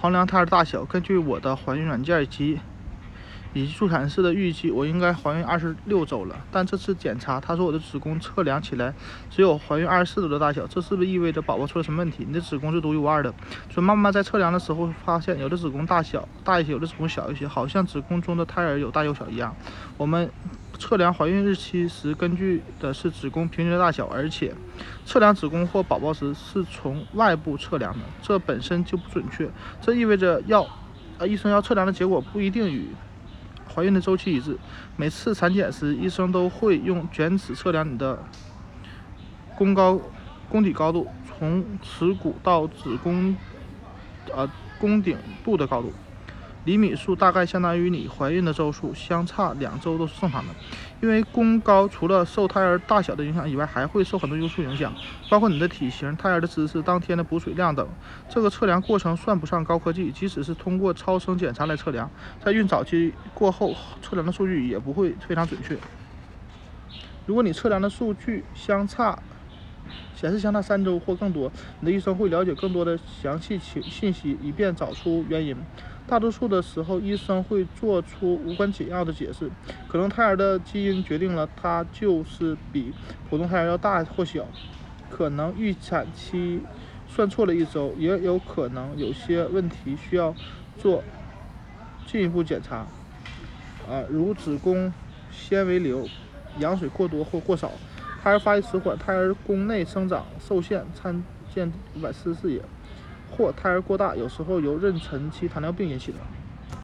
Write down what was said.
衡量胎儿大小，根据我的怀孕软件及以及助产士的预计，我应该怀孕二十六周了。但这次检查，他说我的子宫测量起来只有怀孕二十四周的大小，这是不是意味着宝宝出了什么问题？你的子宫是独一无二的。说妈妈在测量的时候发现，有的子宫大小大一些，有的子宫小一些，好像子宫中的胎儿有大有小一样。我们测量怀孕日期时，根据的是子宫平均的大小，而且测量子宫或宝宝时是从外部测量的，这本身就不准确。这意味着要，呃，医生要测量的结果不一定与怀孕的周期一致。每次产检时，医生都会用卷尺测量你的宫高、宫底高度，从耻骨到子宫，呃，宫顶部的高度。厘米数大概相当于你怀孕的周数，相差两周都是正常的。因为宫高除了受胎儿大小的影响以外，还会受很多因素影响，包括你的体型、胎儿的姿势、当天的补水量等。这个测量过程算不上高科技，即使是通过超声检查来测量，在孕早期过后测量的数据也不会非常准确。如果你测量的数据相差，显示相差三周或更多，你的医生会了解更多的详细情信息，以便找出原因。大多数的时候，医生会做出无关紧要的解释，可能胎儿的基因决定了它就是比普通胎儿要大或小，可能预产期算错了一周，也有可能有些问题需要做进一步检查，啊，如子宫纤维瘤、羊水过多或过少、胎儿发育迟缓、胎儿宫内生长受限（参见五百四十四页）。或胎儿过大，有时候由妊娠期糖尿病引起的。